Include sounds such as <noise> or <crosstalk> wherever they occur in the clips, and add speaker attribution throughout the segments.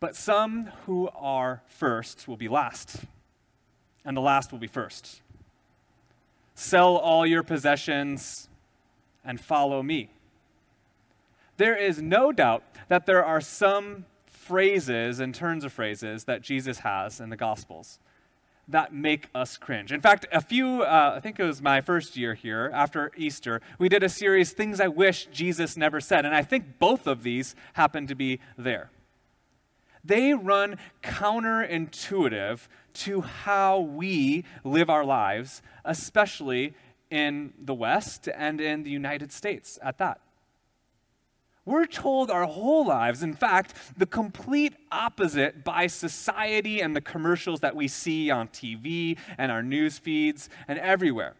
Speaker 1: But some who are first will be last, and the last will be first. Sell all your possessions and follow me. There is no doubt that there are some phrases and turns of phrases that Jesus has in the Gospels that make us cringe. In fact, a few, uh, I think it was my first year here after Easter, we did a series, Things I Wish Jesus Never Said. And I think both of these happen to be there. They run counterintuitive to how we live our lives, especially in the West and in the United States at that. We're told our whole lives, in fact, the complete opposite by society and the commercials that we see on TV and our news feeds and everywhere.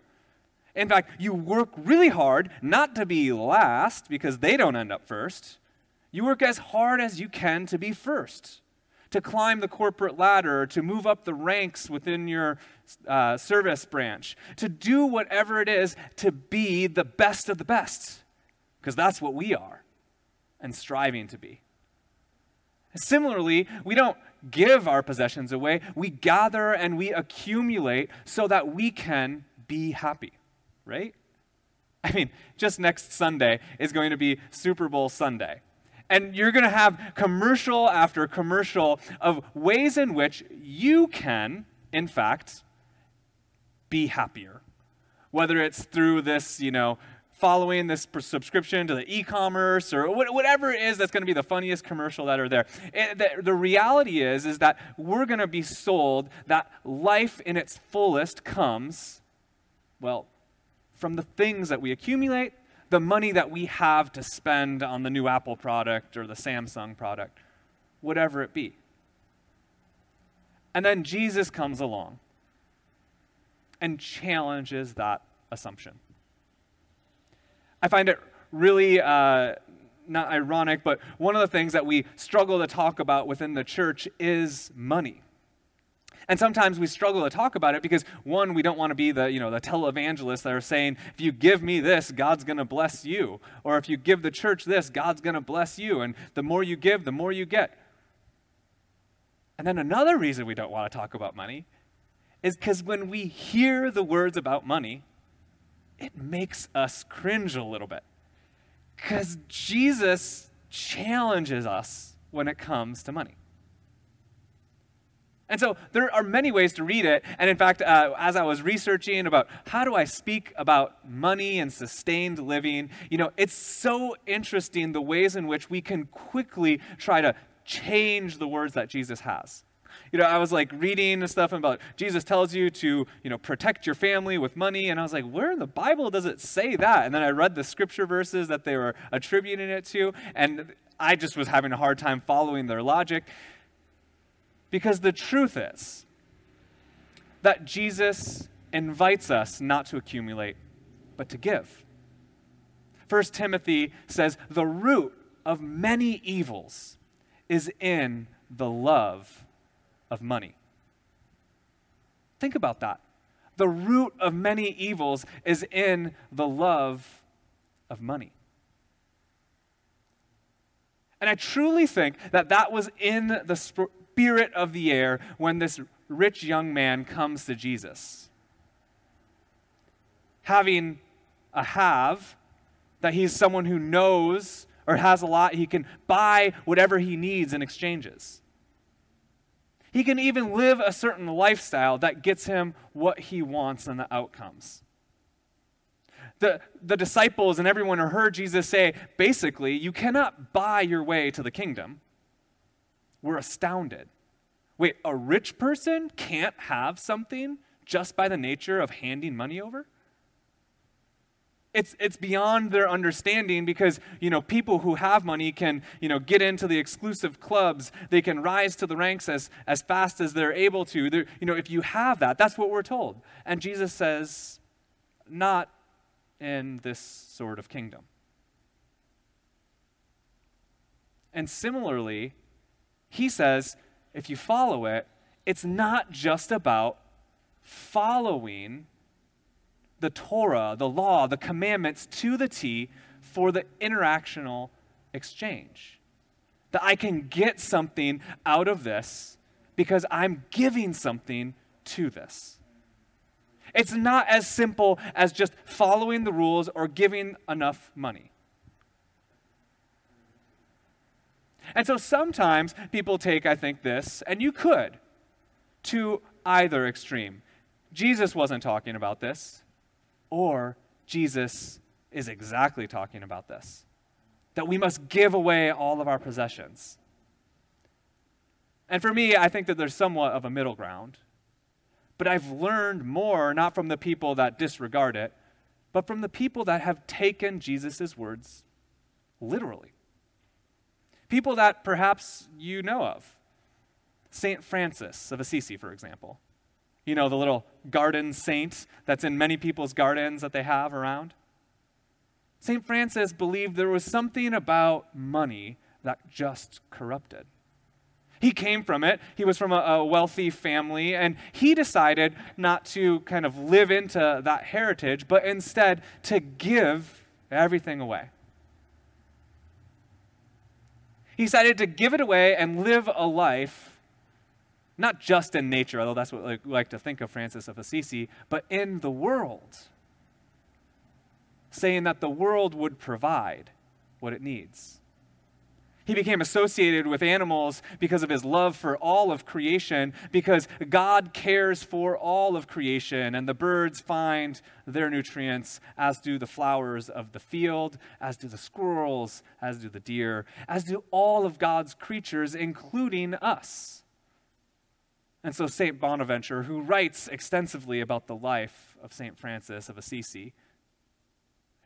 Speaker 1: In fact, you work really hard not to be last because they don't end up first. You work as hard as you can to be first, to climb the corporate ladder, to move up the ranks within your uh, service branch, to do whatever it is to be the best of the best, because that's what we are and striving to be. Similarly, we don't give our possessions away, we gather and we accumulate so that we can be happy, right? I mean, just next Sunday is going to be Super Bowl Sunday. And you're going to have commercial after commercial of ways in which you can, in fact, be happier. Whether it's through this, you know, following this subscription to the e-commerce or whatever it is that's going to be the funniest commercial that are there. It, the, the reality is is that we're going to be sold that life in its fullest comes well from the things that we accumulate, the money that we have to spend on the new Apple product or the Samsung product, whatever it be. And then Jesus comes along and challenges that assumption. I find it really uh, not ironic, but one of the things that we struggle to talk about within the church is money. And sometimes we struggle to talk about it because one, we don't want to be the, you know, the televangelists that are saying, if you give me this, God's going to bless you. Or if you give the church this, God's going to bless you. And the more you give, the more you get. And then another reason we don't want to talk about money is because when we hear the words about money, it makes us cringe a little bit. Because Jesus challenges us when it comes to money. And so there are many ways to read it. And in fact, uh, as I was researching about how do I speak about money and sustained living, you know, it's so interesting the ways in which we can quickly try to change the words that Jesus has you know, I was like reading stuff about Jesus tells you to, you know, protect your family with money. And I was like, where in the Bible does it say that? And then I read the scripture verses that they were attributing it to. And I just was having a hard time following their logic. Because the truth is that Jesus invites us not to accumulate, but to give. First Timothy says, the root of many evils is in the love of money. Think about that. The root of many evils is in the love of money. And I truly think that that was in the spirit of the air when this rich young man comes to Jesus. Having a have, that he's someone who knows or has a lot, he can buy whatever he needs in exchanges. He can even live a certain lifestyle that gets him what he wants and the outcomes. The, the disciples and everyone who heard Jesus say, basically, you cannot buy your way to the kingdom. We're astounded. Wait, a rich person can't have something just by the nature of handing money over? it's, it's beyond their understanding because you know people who have money can you know get into the exclusive clubs they can rise to the ranks as, as fast as they're able to they're, you know if you have that that's what we're told and jesus says not in this sort of kingdom and similarly he says if you follow it it's not just about following the Torah, the law, the commandments to the T for the interactional exchange. that I can get something out of this because I'm giving something to this. It's not as simple as just following the rules or giving enough money. And so sometimes people take, I think, this, and you could, to either extreme. Jesus wasn't talking about this, or Jesus is exactly talking about this that we must give away all of our possessions. And for me, I think that there's somewhat of a middle ground. But I've learned more not from the people that disregard it, but from the people that have taken Jesus' words literally. People that perhaps you know of. St. Francis of Assisi, for example. You know, the little garden saint that's in many people's gardens that they have around. St. Francis believed there was something about money that just corrupted. He came from it. He was from a, a, wealthy family, and he decided not to kind of live into that heritage, but instead to give everything away. He decided to give it away and live a life, not just in nature, although that's what we like to think of Francis of Assisi, but in the world, saying that the world would provide what it needs. He became associated with animals because of his love for all of creation, because God cares for all of creation, and the birds find their nutrients, as do the flowers of the field, as do the squirrels, as do the deer, as do all of God's creatures, including us. And so, St. Bonaventure, who writes extensively about the life of St. Francis of Assisi,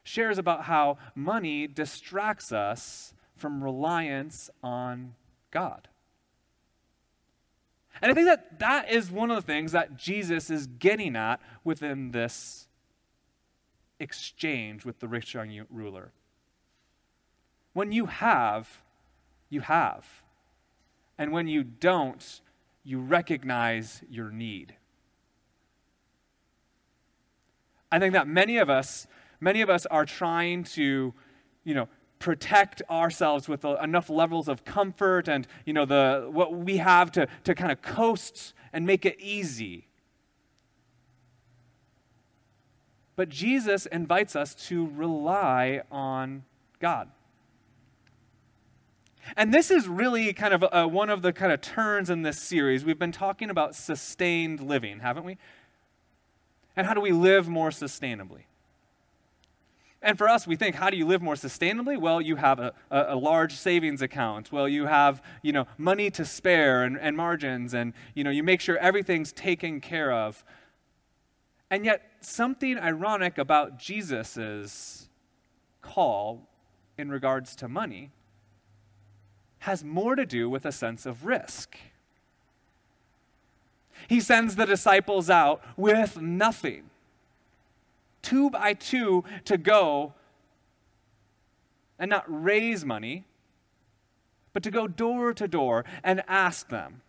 Speaker 1: shares about how money distracts us from reliance on God. And I think that that is one of the things that Jesus is getting at within this exchange with the rich young ruler. When you have, you have. And when you don't, you recognize your need. I think that many of us, many of us are trying to, you know, protect ourselves with uh, enough levels of comfort and you know the what we have to, to kind of coast and make it easy. But jesus invites us to rely on god. And this is really kind of a, one of the kind of turns in this series. We've been talking about sustained living haven't we? And how do we live more sustainably and for us, we think, how do you live more sustainably? Well, you have a, a, a, large savings account. Well, you have, you know, money to spare and, and margins, and, you know, you make sure everything's taken care of. And yet, something ironic about Jesus' call in regards to money has more to do with a sense of risk. He sends the disciples out with nothing two by two to go and not raise money, but to go door to door and ask them,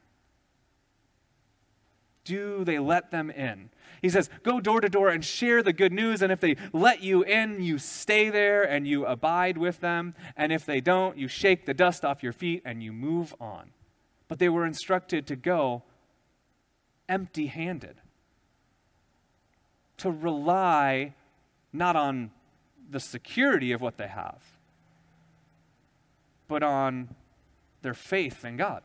Speaker 1: do they let them in? He says, go door to door and share the good news. And if they let you in, you stay there and you abide with them. And if they don't, you shake the dust off your feet and you move on. But they were instructed to go empty handed to rely not on the security of what they have, but on their faith in God.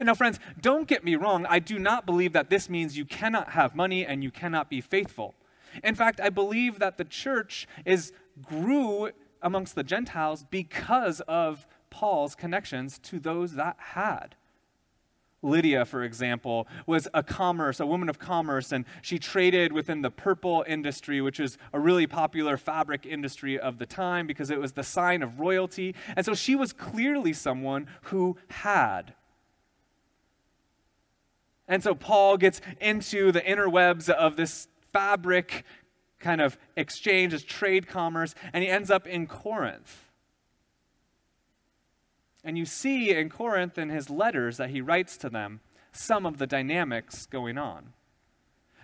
Speaker 1: And now, friends, don't get me wrong. I do not believe that this means you cannot have money and you cannot be faithful. In fact, I believe that the church is grew amongst the Gentiles because of Paul's connections to those that had. Lydia, for example, was a commerce, a woman of commerce, and she traded within the purple industry, which is a really popular fabric industry of the time because it was the sign of royalty. And so she was clearly someone who had. And so Paul gets into the interwebs of this fabric kind of exchange, this trade commerce, and he ends up in Corinth. And you see in Corinth in his letters that he writes to them some of the dynamics going on.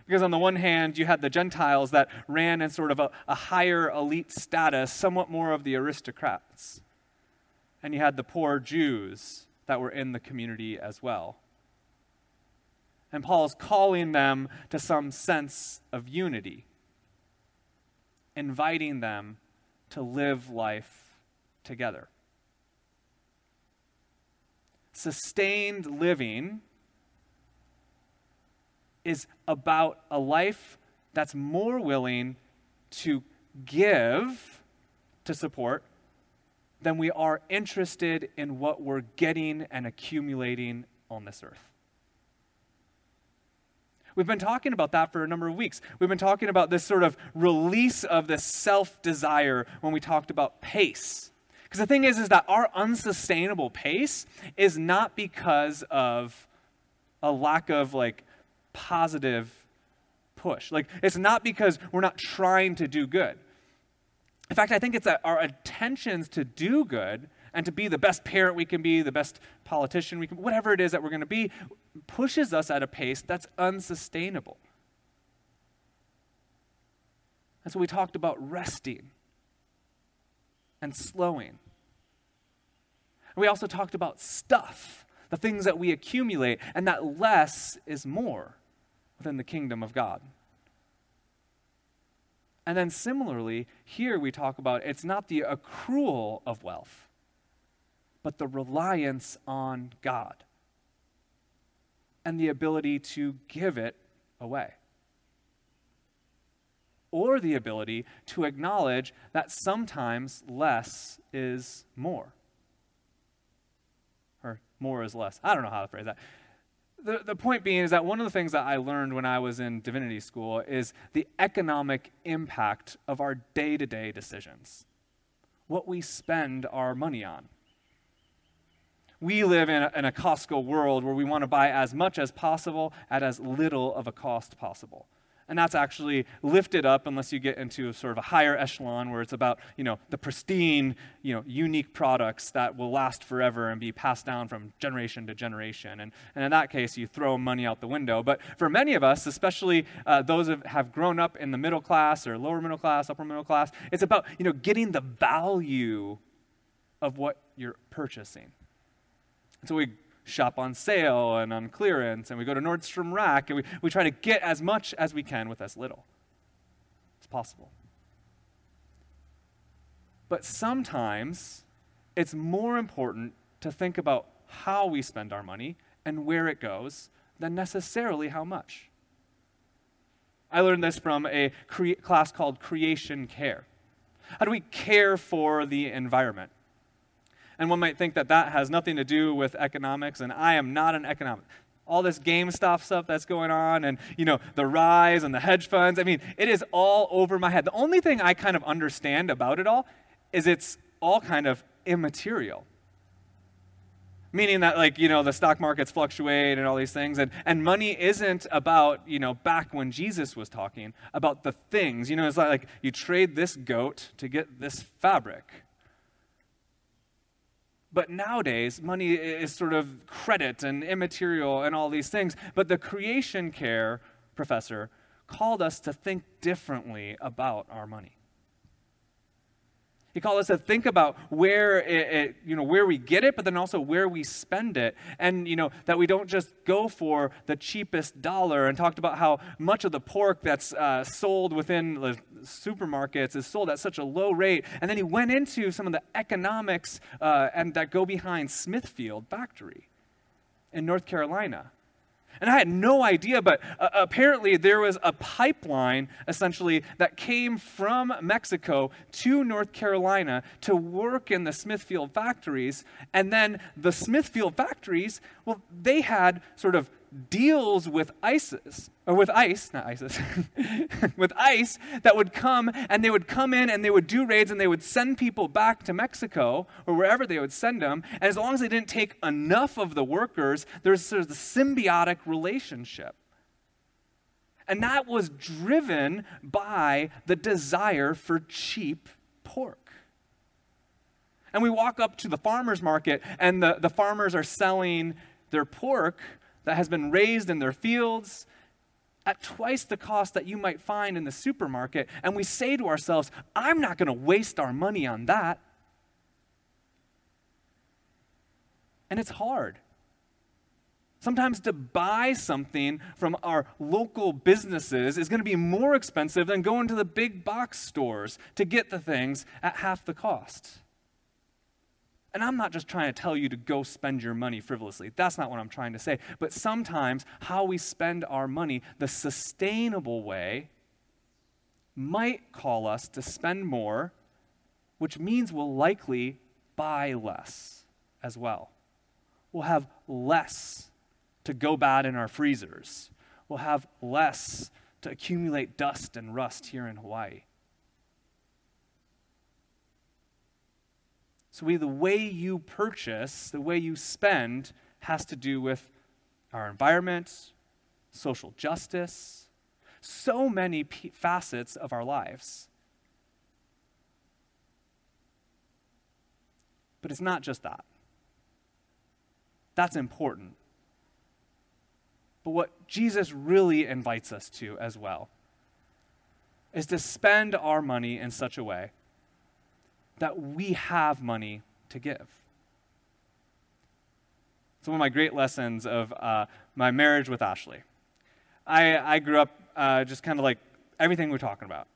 Speaker 1: Because on the one hand, you had the Gentiles that ran in sort of a, a higher elite status, somewhat more of the aristocrats. and you had the poor Jews that were in the community as well. And Paul is calling them to some sense of unity, inviting them to live life together. Sustained living is about a life that's more willing to give to support than we are interested in what we're getting and accumulating on this earth. We've been talking about that for a number of weeks. We've been talking about this sort of release of this self desire when we talked about pace. Because the thing is, is that our unsustainable pace is not because of a lack of like positive push. Like, it's not because we're not trying to do good. In fact, I think it's our attentions to do good and to be the best parent we can be, the best politician we can, whatever it is that we're going to be, pushes us at a pace that's unsustainable. And so we talked about resting and slowing. We also talked about stuff, the things that we accumulate, and that less is more within the kingdom of God. And then similarly, here we talk about it's not the accrual of wealth, but the reliance on God and the ability to give it away. Or the ability to acknowledge that sometimes less is more. Or more is less. I don't know how to phrase that the, the point being is that one of the things that I learned when I was in divinity school is the economic impact of our day to day decisions, what we spend our money on. We live in a, in a Costco world where we want to buy as much as possible at as little of a cost possible and that's actually lifted up unless you get into sort of a higher echelon where it's about you know the pristine you know unique products that will last forever and be passed down from generation to generation. And, and in that case you throw money out the window. But for many of us especially uh, those that have grown up in the middle class or lower middle class upper middle class it's about you know getting the value of what you're purchasing. So we shop on sale and on clearance, and we go to Nordstrom Rack, and we, we try to get as much as we can with as little as possible. But sometimes it's more important to think about how we spend our money and where it goes than necessarily how much. I learned this from a cre- class called Creation Care. How do we care for the environment? And one might think that that has nothing to do with economics, and I am not an economic. All this GameStop stuff that's going on, and you know the rise and the hedge funds. I mean, it is all over my head. The only thing I kind of understand about it all is it's all kind of immaterial meaning that like you know the stock markets fluctuate and all these things and and money isn't about you know back when jesus was talking about the things you know it's like you trade this goat to get this fabric but nowadays, money is sort of credit and immaterial and all these things. But the creation care professor called us to think differently about our money. He called us to think about where it, it, you know, where we get it, but then also where we spend it. And, you know, that we don't just go for the cheapest dollar and talked about how much of the pork that's uh, sold within the supermarkets is sold at such a low rate. And then he went into some of the economics uh, and that go behind Smithfield factory in North Carolina and I had no idea, but uh, apparently there was a pipeline essentially that came from Mexico to North Carolina to work in the Smithfield factories. And then the Smithfield factories, well, they had sort of deals with ISIS, or with ICE, not ISIS, <laughs> with ICE that would come and they would come in and they would do raids and they would send people back to Mexico or wherever they would send them. And as long as they didn't take enough of the workers, there's sort of the symbiotic relationship. And that was driven by the desire for cheap pork. And we walk up to the farmer's market, and the, the farmers are selling their pork that has been raised in their fields at twice the cost that you might find in the supermarket. And we say to ourselves, I'm not going to waste our money on that. And it's hard. Sometimes to buy something from our local businesses is going to be more expensive than going to the big box stores to get the things at half the cost. And I'm not just trying to tell you to go spend your money frivolously. That's not what I'm trying to say. But sometimes how we spend our money, the sustainable way, might call us to spend more, which means we'll likely buy less as well. We'll have less to go bad in our freezers. We'll have less to accumulate dust and rust here in Hawaii. So, we, the way you purchase, the way you spend, has to do with our environment, social justice, so many p- facets of our lives. But it's not just that. That's important. But what Jesus really invites us to as well is to spend our money in such a way that we have money to give. It's one of my great lessons of uh, my marriage with Ashley. I, I grew up uh, just kind of like everything we're talking about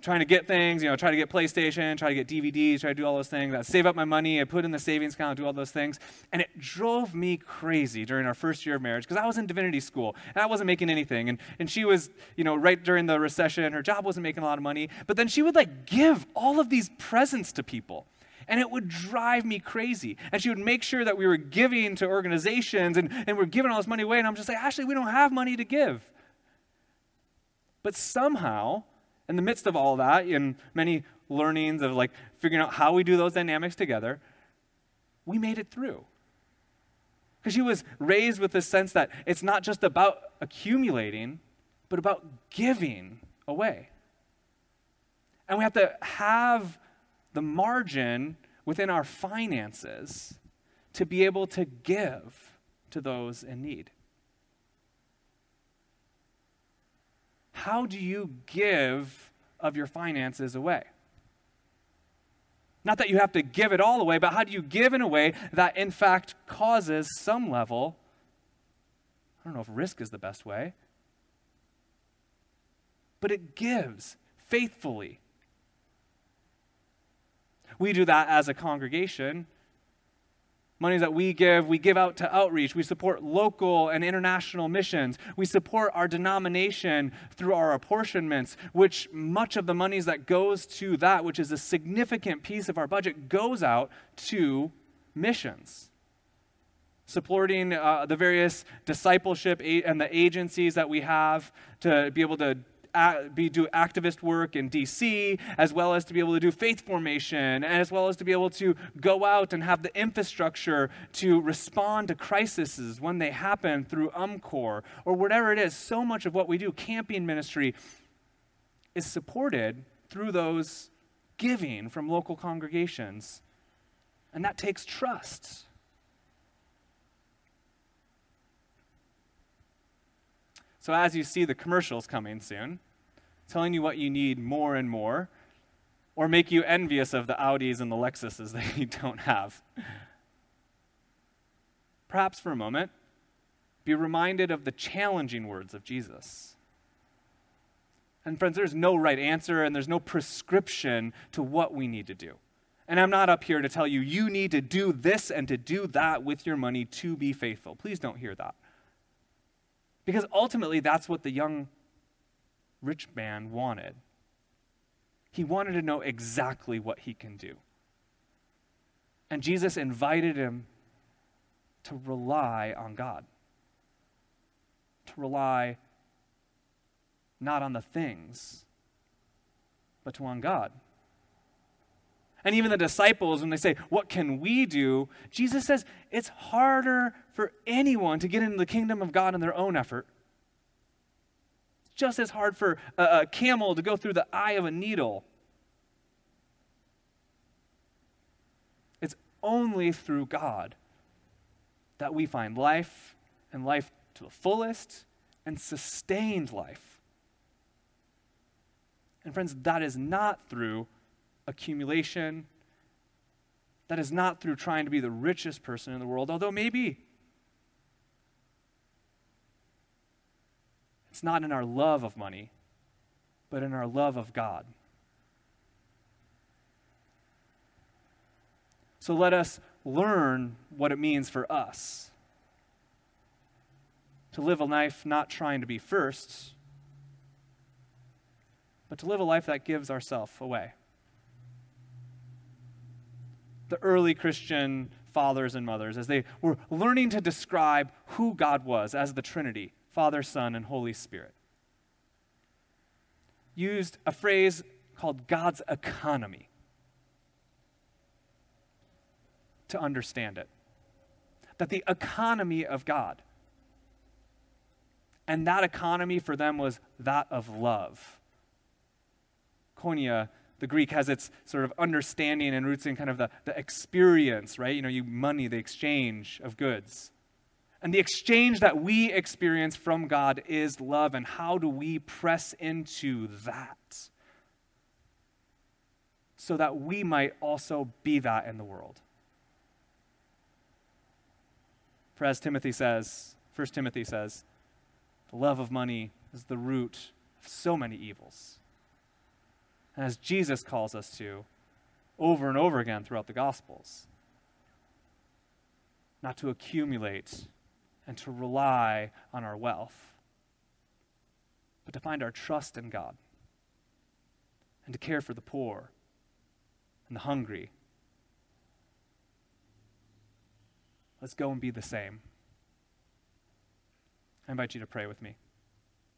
Speaker 1: trying to get things, you know, try to get PlayStation, try to get DVDs, try to do all those things. I save up my money, I put in the savings account, do all those things. And it drove me crazy during our first year of marriage because I was in divinity school and I wasn't making anything. And, and she was, you know, right during the recession, her job wasn't making a lot of money. But then she would like give all of these presents to people. And it would drive me crazy. And she would make sure that we were giving to organizations and, and we're giving all this money away. And I'm just like, Ashley, we don't have money to give. But somehow, in the midst of all that, in many learnings of like figuring out how we do those dynamics together, we made it through. Because she was raised with this sense that it's not just about accumulating, but about giving away. And we have to have the margin within our finances to be able to give to those in need. How do you give of your finances away? Not that you have to give it all away, but how do you give in a way that in fact causes some level, I don't know if risk is the best way, but it gives faithfully. We do that as a congregation Money that we give, we give out to outreach. We support local and international missions. We support our denomination through our apportionments, which much of the monies that goes to that, which is a significant piece of our budget, goes out to missions. Supporting uh, the various discipleship and the agencies that we have to be able to be, do activist work in DC, as well as to be able to do faith formation, and as well as to be able to go out and have the infrastructure to respond to crises when they happen through UMCOR or whatever it is. So much of what we do, camping ministry, is supported through those giving from local congregations. And that takes trust. So, as you see the commercials coming soon, telling you what you need more and more, or make you envious of the Audis and the Lexuses <laughs> that you don't have. Perhaps for a moment, be reminded of the challenging words of Jesus. And friends, there's no right answer and there's no prescription to what we need to do. And I'm not up here to tell you, you need to do this and to do that with your money to be faithful. Please don't hear that. Because ultimately, that's what the young rich man wanted. He wanted to know exactly what he can do. And Jesus invited him to rely on God, to rely not on the things, but to on God. And even the disciples, when they say, What can we do? Jesus says, It's harder for anyone to get into the kingdom of God in their own effort just as hard for a, a camel to go through the eye of a needle. It's only through God that we find life and life to the fullest and sustained life. And friends, that is not through accumulation That is not through trying to be the richest person in the world, although maybe. It's not in our love of money, but in our love of God. So let us learn what it means for us to live a life not trying to be first, but to live a life that gives ourself away. The early Christian fathers and mothers, as they were learning to describe who God was as the Trinity Father, Son, and Holy Spirit, used a phrase called God's economy to understand it. That the economy of God, and that economy for them was that of love. Koinonia, the Greek, has its sort of understanding and roots in kind of the, the experience, right? You know, you money, the exchange of goods. And the exchange that we experience from God is love. And how do we press into that so that we might also be that in the world? For as Timothy says, 1 Timothy says, the love of money is the root of so many evils. And as Jesus calls us to over and over again throughout the Gospels, not to accumulate and to rely on our wealth, but to find our trust in God and to care for the poor and the hungry Let's go and be the same. I invite you to pray with me.